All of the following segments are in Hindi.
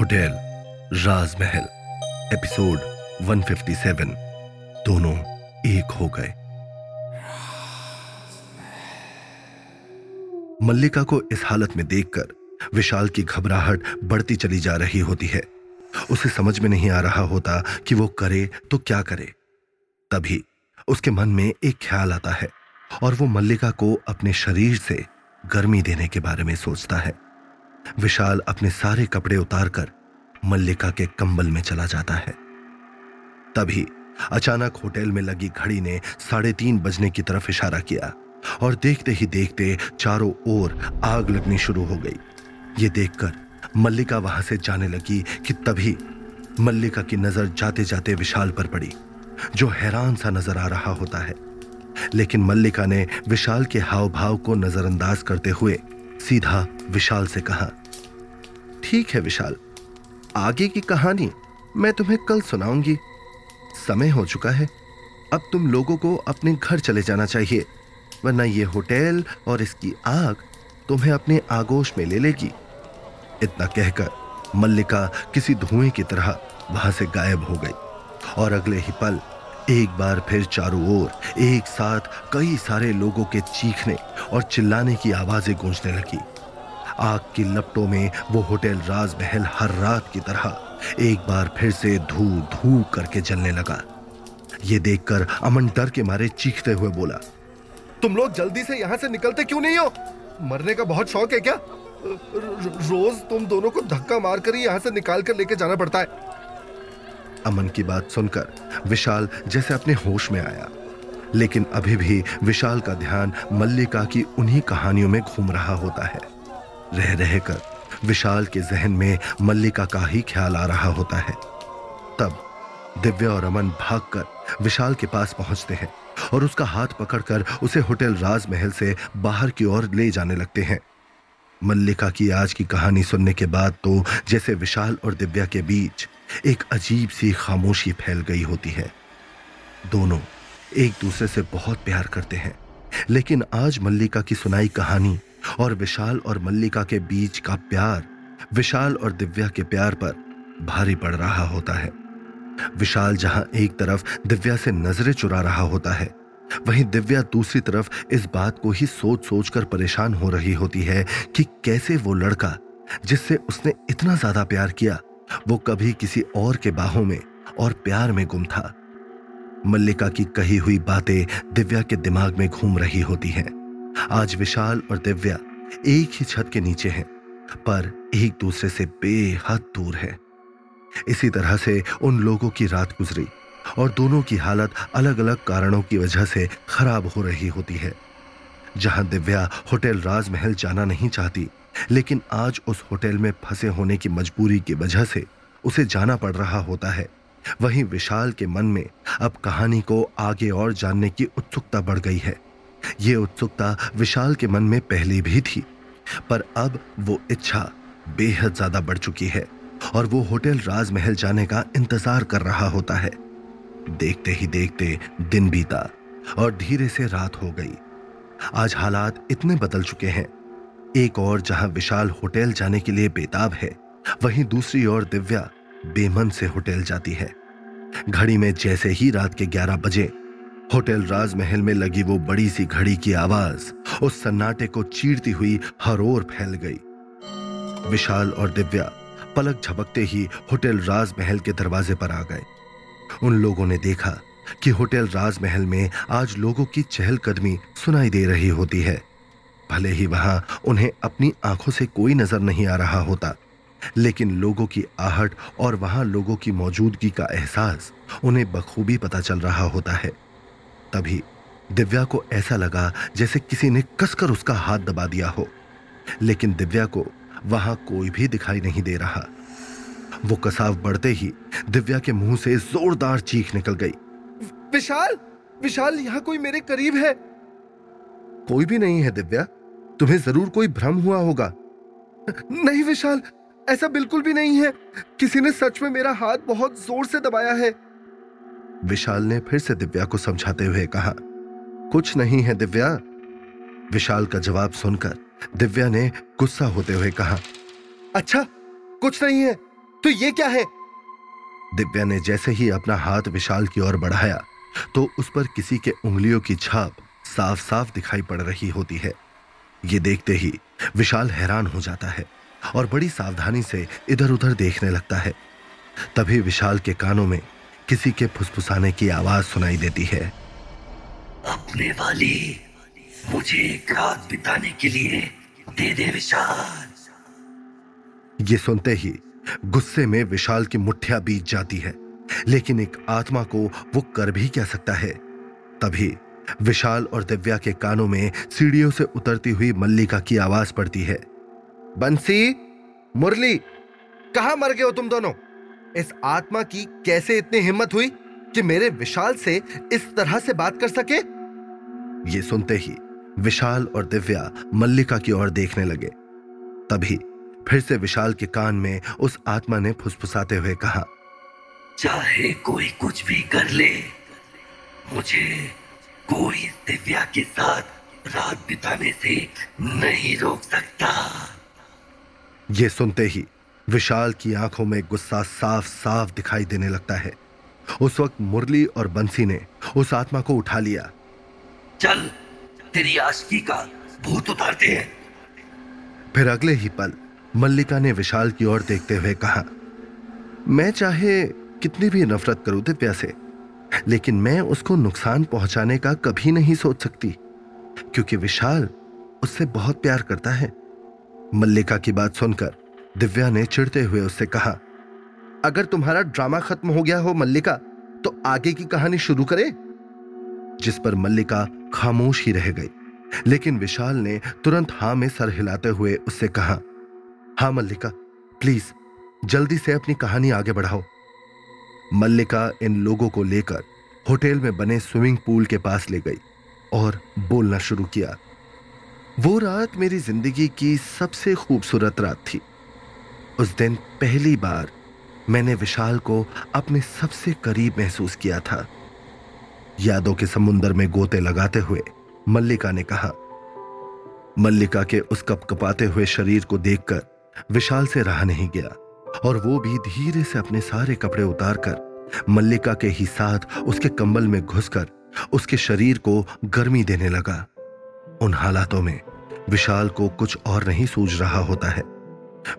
होटल, राजमहल, एपिसोड 157 दोनों एक हो गए। मल्लिका को इस हालत में देखकर विशाल की घबराहट बढ़ती चली जा रही होती है। उसे समझ में नहीं आ रहा होता कि वो करे तो क्या करे। तभी उसके मन में एक ख्याल आता है और वो मल्लिका को अपने शरीर से गर्मी देने के बारे में सोचता है। विशाल अपने सारे कपड़े उतारकर मल्लिका के कंबल में चला जाता है। तभी अचानक होटल में लगी घड़ी ने साढ़े तीन बजने की तरफ़ इशारा किया और देखते ही देखते चारों ओर आग लगनी शुरू हो गई। ये देखकर मल्लिका वहाँ से जाने लगी कि तभी मल्लिका की नज़र जाते जाते विशाल पर पड़ी, जो हैरान सा नज़र आ रहा होता है। लेकिन मल्लिका ने विशाल के हाव भाव को नजरअंदाज करते हुए सीधा विशाल से कहा, ठीक है विशाल, आगे की कहानी मैं तुम्हें कल सुनाऊँगी। समय हो चुका है, अब तुम लोगों को अपने घर चले जाना चाहिए, वरना ये होटल और इसकी आग तुम्हें अपने आगोश में ले लेगी। इतना कहकर मल्लिका किसी धुएँ की तरह वहाँ से गायब हो गई और अगले ही पल एक बार फिर चारों ओर, एक साथ कई सारे लोगों के चीखने और चिल्लाने की आवाज़ें गूंजने लगी। आग की लपटों में वो होटल राजमहल हर रात की तरह एक बार फिर से धू धू करके जलने लगा। ये देखकर अमन डर के मारे चीखते हुए बोला, तुम लोग जल्दी से यहाँ से निकलते क्यों नहीं हो? मरने का बहुत शौक है क्या? रोज तुम दोनों को धक्का मारकर ही यहाँ से निकाल कर लेके जाना पड़ता है। अमन की बात सुनकर विशाल जैसे अपने होश में आया। लेकिन अभी भी विशाल का ध्यान मल्लिका की उन्हीं कहानियों में घूम रहा होता है। रह रहकर विशाल के जहन में मल्लिका का ही ख्याल आ रहा होता है। तब दिव्या और अमन भागकर विशाल के पास पहुँचते हैं और उसका हाथ पकड़कर उसे होटल राजमहल से बाहर की ओर ले जाने लगते हैं। मल्लिका की आज की कहानी सुनने के बाद तो जैसे विशाल और दिव्या के बीच एक अजीब सी खामोशी फैल गई होती है। दोनों एक दूसरे से बहुत प्यार करते हैं। लेकिन आज मल्लिका की सुनाई कहानी और विशाल और मल्लिका के बीच का प्यार, विशाल और दिव्या के प्यार पर भारी पड़ रहा होता है। विशाल जहाँ एक तरफ़ दिव्या से नज़रें चुरा रहा होता है, वहीं दिव्या दूसरी तरफ़ इस बात को ही सोच सोच कर परेशान हो रही होती है कि कैसे वो लड़का, जिससे उसने इतना ज़्यादा प्यार किया वो कभी किसी और के बाहों में और प्यार में गुम था। मल्लिका की कही हुई बातें दिव्या के दिमाग में घूम रही होती हैं। आज विशाल और दिव्या एक ही छत के नीचे हैं, पर एक दूसरे से बेहद दूर है। इसी तरह से उन लोगों की रात गुजरी और दोनों की हालत अलग अलग कारणों की वजह से खराब हो रही होती है। जहाँ दिव्या होटल राजमहल जाना नहीं चाहती लेकिन आज उस होटल में फंसे होने की मजबूरी की वजह से उसे जाना पड़ रहा होता है। वहीं विशाल के मन में अब कहानी को आगे और जानने की उत्सुकता बढ़ गई है। यह उत्सुकता विशाल के मन में पहले भी थी, पर अब वो इच्छा बेहद ज़्यादा बढ़ चुकी है और वो होटल राजमहल जाने का इंतज़ार कर रहा होता है। देखते ही देखते दिन बीता और धीरे से रात हो गई। आज हालात इतने बदल चुके हैं एक और जहाँ विशाल होटल जाने के लिए बेताब है, वहीं दूसरी ओर दिव्या बेमन से होटल जाती है। घड़ी में जैसे ही रात के 11 बजे, होटल राजमहल में लगी वो बड़ी सी घड़ी की आवाज़ उस सन्नाटे को चीरती हुई हर ओर फैल गई। विशाल और दिव्या पलक झपकते ही होटल राजमहल के दरवाजे पर आ गए। उन लोगों ने देखा कि होटल राजमहल में आज लोगों की चहलकदमी सुनाई दे रही होती है। भले ही वहाँ उन्हें अपनी आँखों से कोई नज़र नहीं आ रहा होता लेकिन लोगों की आहट और वहाँ लोगों की मौजूदगी का एहसास उन्हें बखूबी पता चल रहा होता है। तभी दिव्या को ऐसा लगा जैसे किसी ने कसकर उसका हाथ दबा दिया हो लेकिन दिव्या को वहाँ कोई भी दिखाई नहीं दे रहा। वो कसाव बढ़ते ही दिव्या के मुँह से जोरदार चीख निकल गई। विशाल विशाल यहाँ कोई मेरे करीब है? कोई भी नहीं है दिव्या। तुम्हें ज़रूर कोई भ्रम हुआ होगा। नहीं विशाल, ऐसा बिल्कुल भी नहीं है। किसी ने सच में मेरा हाथ बहुत ज़ोर से दबाया है। विशाल ने फिर से दिव्या को समझाते हुए कहा, कुछ नहीं है दिव्या। विशाल का जवाब सुनकर दिव्या ने गुस्सा होते हुए कहा अच्छा कुछ नहीं है तो ये क्या है? दिव्या ने जैसे ही अपना हाथ विशाल की ओर बढ़ाया तो उस पर किसी के उंगलियों की छाप साफ़ साफ़ दिखाई पड़ रही होती है। ये देखते ही विशाल हैरान हो जाता है और बड़ी सावधानी से इधर उधर देखने लगता है। तभी विशाल के कानों में किसी के फुसफुसाने की आवाज़ सुनाई देती है। अपने वाली मुझे एक रात बिताने के लिए दे दे विशाल। ये सुनते ही गुस्से में विशाल की मुठ्ठिया बीत जाती है लेकिन एक आत्मा को वो कर भी क्या सकता है? तभी विशाल और दिव्या के कानों में सीढ़ियों से उतरती हुई मल्लिका की आवाज़ पड़ती है। बंसी, मुरली, कहा मर गए हो तुम दोनों? इस आत्मा की कैसे इतनी हिम्मत हुई कि मेरे विशाल से इस तरह से बात कर सके? ये सुनते ही विशाल और दिव्या मल्लिका की ओर देखने लगे। तभी फिर से विशाल के कान में उस आत्मा ने फुसफुसाते हुए कहा, चाहे कोई कुछ भी कर ले, मुझे कोई दिव्या के साथ रात बिताने से नहीं रोक सकता। ये सुनते ही विशाल की आँखों में गुस्सा साफ़ साफ़ दिखाई देने लगता है। उस वक्त मुरली और बंसी ने उस आत्मा को उठा लिया। चल तेरी आशकी का भूत उतारते हैं। फिर अगले ही पल मल्लिका ने विशाल की ओर देखते हुए कहा मैं चाहे कितनी भी नफरत करूँ दिव्या से लेकिन मैं उसको नुकसान पहुँचाने का कभी नहीं सोच सकती, क्योंकि विशाल उससे बहुत प्यार करता है। मल्लिका की बात सुनकर दिव्या ने चिढ़ते हुए उससे कहा, अगर तुम्हारा ड्रामा खत्म हो गया हो मल्लिका तो आगे की कहानी शुरू करे। जिस पर मल्लिका खामोश ही रह गई। लेकिन विशाल ने तुरंत हाँ में सर हिलाते हुए उससे कहा, हाँ मल्लिका, प्लीज़, जल्दी से अपनी कहानी आगे बढ़ाओ। मल्लिका इन लोगों को लेकर होटल में बने स्विमिंग पूल के पास ले गई और बोलना शुरू किया। वो रात मेरी ज़िंदगी की सबसे खूबसूरत रात थी। उस दिन पहली बार मैंने विशाल को अपने सबसे करीब महसूस किया था। यादों के समुंदर में गोते लगाते हुए मल्लिका ने कहा, मल्लिका के उस कपकपाते हुए शरीर को देखकर विशाल से रहा नहीं गया। और वो भी धीरे से अपने सारे कपड़े उतारकर, मल्लिका के ही साथ उसके कंबल में घुसकर उसके शरीर को गर्मी देने लगा। उन हालातों में विशाल को कुछ और नहीं सूझ रहा होता है।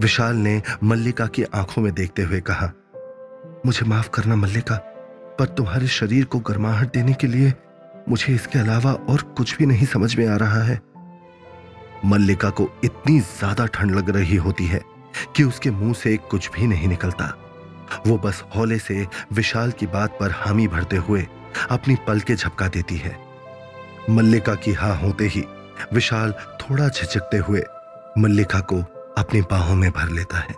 विशाल ने मल्लिका की आँखों में देखते हुए कहा, मुझे माफ़ करना मल्लिका, पर तुम्हारे शरीर को गर्माहट देने के लिए मुझे इसके अलावा और कुछ भी नहीं समझ में आ रहा है। मल्लिका को इतनी ज़्यादा ठंड लग रही होती है कि उसके मुँह से कुछ भी नहीं निकलता। वो बस हौले से विशाल की बात पर हामी भरते हुए अपनी पल के झपका देती है। मल्लिका की हाँ होते ही विशाल थोड़ा झिझकते हुए मल्लिका को अपनी बाहों में भर लेता है।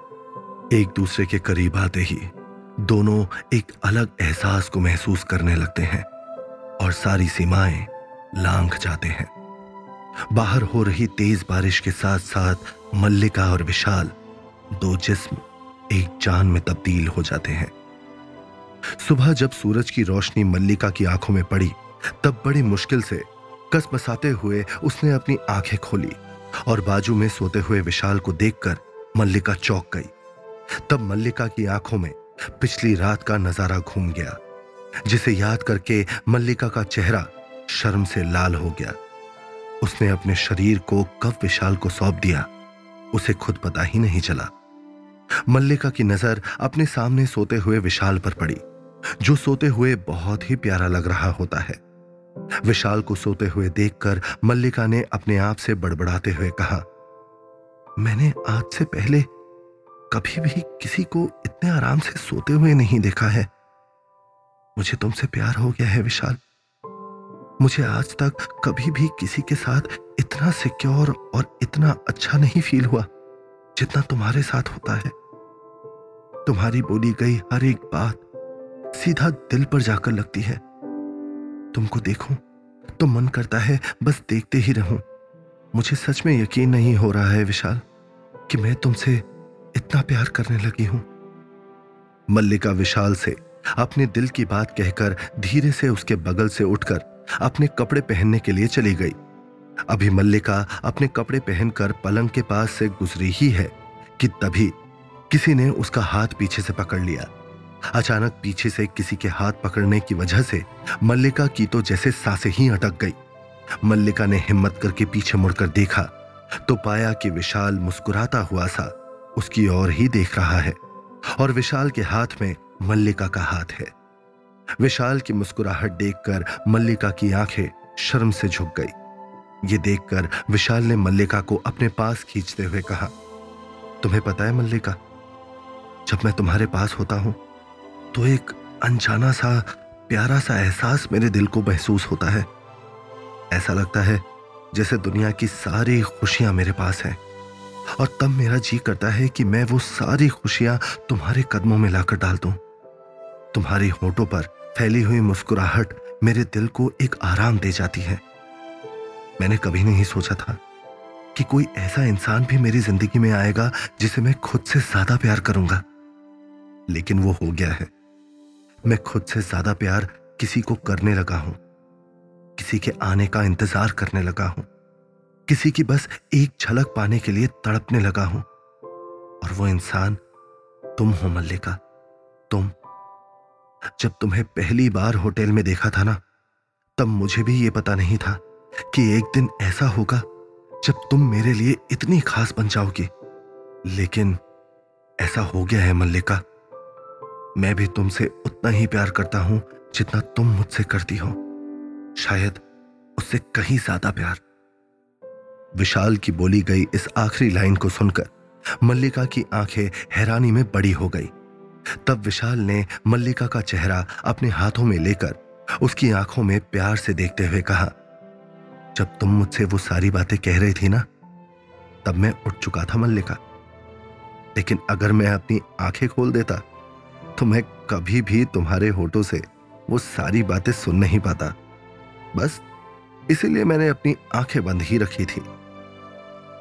एक दूसरे के करीब आते ही दोनों एक अलग एहसास को महसूस करने लगते हैं और सारी सीमाएँ लांघ जाते हैं। बाहर हो रही तेज बारिश के साथ साथ मल्लिका और विशाल दो जिस्म एक जान में तब्दील हो जाते हैं। सुबह जब सूरज की रोशनी मल्लिका की आँखों में पड़ी, तब बड़ी मुश्किल से कस बसाते हुए उसने अपनी आँखें खोली और बाजू में सोते हुए विशाल को देखकर मल्लिका चौंक गई। तब मल्लिका की आँखों में पिछली रात का नज़ारा घूम गया, जिसे याद करके मल्लिका का चेहरा शर्म से लाल हो गया। उसने अपने शरीर को कब विशाल को सौंप दिया, उसे खुद पता ही नहीं चला। मल्लिका की नज़र अपने सामने सोते हुए विशाल पर पड़ी, जो सोते हुए बहुत ही प्यारा लग रहा होता है। विशाल को सोते हुए देखकर मल्लिका ने अपने आप से बड़बड़ाते हुए कहा, मैंने आज से पहले कभी भी किसी को इतने आराम से सोते हुए नहीं देखा है। मुझे तुमसे प्यार हो गया है, विशाल। मुझे आज तक कभी भी किसी के साथ इतना सिक्योर और इतना अच्छा नहीं फील हुआ, जितना तुम्हारे साथ होता है। तुम्हारी बोली गई हर एक बात सीधा दिल पर जाकर लगती है। तुमको देखूँ तो मन करता है, बस देखते ही रहूँ। मुझे सच में यकीन नहीं हो रहा है विशाल, कि मैं तुमसे इतना प्यार करने लगी हूँ। मल्लिका विशाल से अपने दिल की बात कहकर धीरे से उसके बगल से उठकर अपने कपड़े पहनने के लिए चली गई। अभी मल्लिका अपने कपड़े पहनकर पलंग के पास से गुजरी ही है, कि तभी किसी ने उसका हाथ पीछे से पकड़ लिया। अचानक पीछे से किसी के हाथ पकड़ने की वजह से मल्लिका की तो जैसे साँसें ही अटक गई। मल्लिका ने हिम्मत करके पीछे मुड़कर देखा तो पाया कि विशाल मुस्कुराता हुआ सा उसकी ओर ही देख रहा है, और विशाल के हाथ में मल्लिका का हाथ है। विशाल की मुस्कुराहट देखकर मल्लिका की आँखें शर्म से झुक गई। ये देखकर विशाल ने मल्लिका को अपने पास खींचते हुए कहा, तुम्हें पता है मल्लिका जब मैं तुम्हारे पास होता हूँ तो एक अनजाना सा, प्यारा सा एहसास मेरे दिल को महसूस होता है। ऐसा लगता है जैसे दुनिया की सारी खुशियाँ मेरे पास हैं, और तब मेरा जी करता है कि मैं वो सारी खुशियाँ तुम्हारे कदमों में लाकर डाल दूँ। तुम्हारी होठों पर फैली हुई मुस्कुराहट मेरे दिल को एक आराम दे जाती है। मैंने कभी नहीं सोचा था कि कोई ऐसा इंसान भी मेरी ज़िंदगी में आएगा जिसे मैं खुद से ज़्यादा प्यार करूँगा। लेकिन वो हो गया है। मैं खुद से ज़्यादा प्यार किसी को करने लगा हूँ। किसी के आने का इंतज़ार करने लगा हूँ। किसी की बस एक झलक पाने के लिए तड़पने लगा हूँ। और वो इंसान तुम हो, मल्लिका, तुम। जब तुम्हें पहली बार होटल में देखा था ना, तब मुझे भी ये पता नहीं था कि एक दिन ऐसा होगा जब तुम मेरे लिए इतनी खास बन जाओगी। लेकिन ऐसा हो गया है, मल्लिका। मैं भी तुमसे उतना ही प्यार करता हूँ जितना तुम मुझसे करती हो। शायद उससे कहीं ज़्यादा प्यार। विशाल की बोली गई इस आखिरी लाइन को सुनकर मल्लिका की आँखें हैरानी में बड़ी हो गई। तब विशाल ने मल्लिका का चेहरा अपने हाथों में लेकर उसकी आँखों में प्यार से देखते हुए कहा, जब तुम मुझसे वो सारी बातें कह रही थी ना, तब मैं उठ चुका था मल्लिका। लेकिन अगर मैं अपनी आँखें खोल देता तो मैं कभी भी तुम्हारे होठों से वो सारी बातें सुन नहीं पाता। बस, इसीलिए मैंने अपनी आँखें बंद ही रखी थी।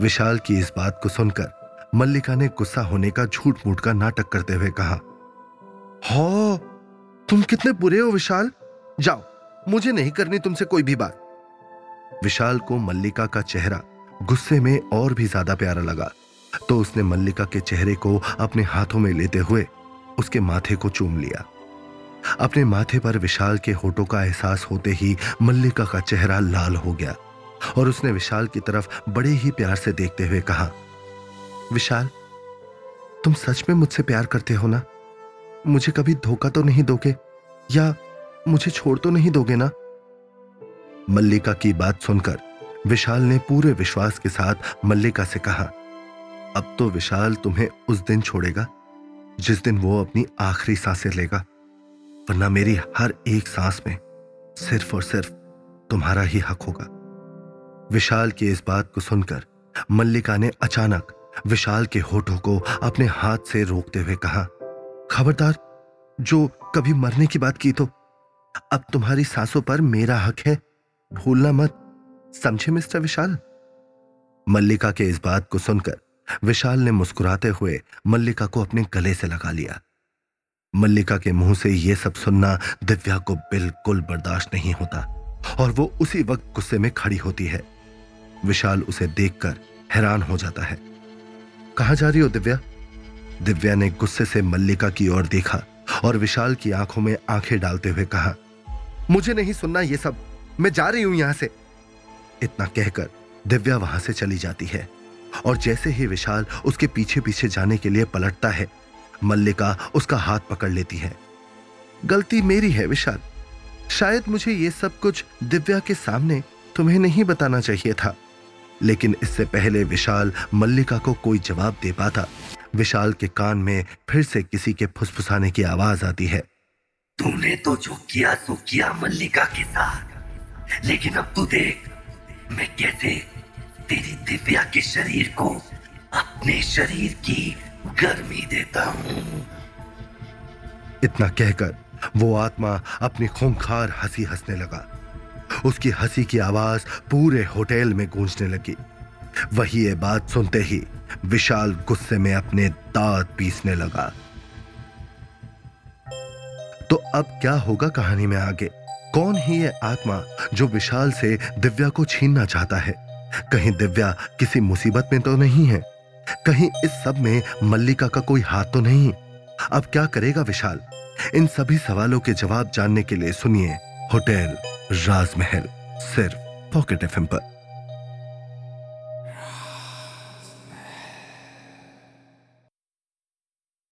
विशाल की इस बात को सुनकर मल्लिका ने गुस्सा होने का झूठ मूठ का नाटक करते हुए कहा, हो, तुम कितने बुरे हो विशाल। जाओ, मुझे नहीं करनी तुमसे कोई भी बात। विशाल को मल्लिका का चेहरा गुस्से में और भी ज़्यादा प्यारा लगा तो उसने मल्लिका के चेहरे को अपने हाथों में लेते हुए उसके माथे को चूम लिया। अपने माथे पर विशाल के होठों का एहसास होते ही मल्लिका का चेहरा लाल हो गया और उसने विशाल की तरफ़ बड़े ही प्यार से देखते हुए कहा, विशाल, तुम सच में मुझसे प्यार करते हो ना? मुझे कभी धोखा तो नहीं दोगे? या मुझे छोड़ तो नहीं दोगे ना? मल्लिका की बात सुनकर विशाल ने पूरे विश्वास के साथ मल्लिका से कहा, अब तो विशाल तुम्हें उस दिन छोड़ेगा। जिस दिन वो अपनी आखिरी साँसें लेगा, वरना मेरी हर एक सांस में सिर्फ़ और सिर्फ़ तुम्हारा ही हक होगा। विशाल की इस बात को सुनकर मल्लिका ने अचानक विशाल के होठों को अपने हाथ से रोकते हुए कहा, खबरदार, जो कभी मरने की बात की तो अब तुम्हारी सांसों पर मेरा हक है, भूलना मत। समझे मिस्टर विशाल? मल्लिका के इस बात को सुनकर विशाल ने मुस्कुराते हुए मल्लिका को अपने गले से लगा लिया। मल्लिका के मुँह से यह सब सुनना दिव्या को बिल्कुल बर्दाश्त नहीं होता और वो उसी वक्त गुस्से में खड़ी होती है। विशाल उसे देखकर हैरान हो जाता है। कहा जा रही हो दिव्या? दिव्या ने गुस्से से मल्लिका की ओर देखा और विशाल की आँखों में आँखें डालते हुए कहा, मुझे नहीं सुनना ये सब। मैं जा रही हूँ यहाँ से। इतना कहकर दिव्या वहाँ से चली जाती है। और जैसे ही विशाल उसके पीछे पीछे जाने के लिए पलटता है, मल्लिका उसका हाथ पकड़ लेती है। गलती मेरी है, विशाल। शायद मुझे यह सब कुछ दिव्या के सामने तुम्हें नहीं बताना चाहिए था। लेकिन इससे पहले विशाल मल्लिका को कोई जवाब दे पाता। विशाल के कान में फिर से किसी के फुसफुसाने की आवाज़ आती है। तूने तो जो किया तो किया मल्लिका के साथ। लेकिन अब तू देख, मैं कैसे तेरी दिव्या के शरीर को अपने शरीर की गर्मी देता हूँ। इतना कहकर वो आत्मा अपनी खूंखार हँसी हंसने लगा। उसकी हँसी की आवाज़ पूरे होटल में गूंजने लगी। वही ये बात सुनते ही विशाल गुस्से में अपने दांत पीसने लगा। तो अब क्या होगा कहानी में आगे? कौन ही ये आत्मा जो विशाल से दिव्या को छीनना चाहता है? कहीं दिव्या किसी मुसीबत में तो नहीं है। कहीं इस सब में मल्लिका का कोई हाथ तो नहीं। अब क्या करेगा विशाल? इन सभी सवालों के जवाब जानने के लिए सुनिए होटल राजमहल, सिर्फ़ पॉकेट एफ़ पर।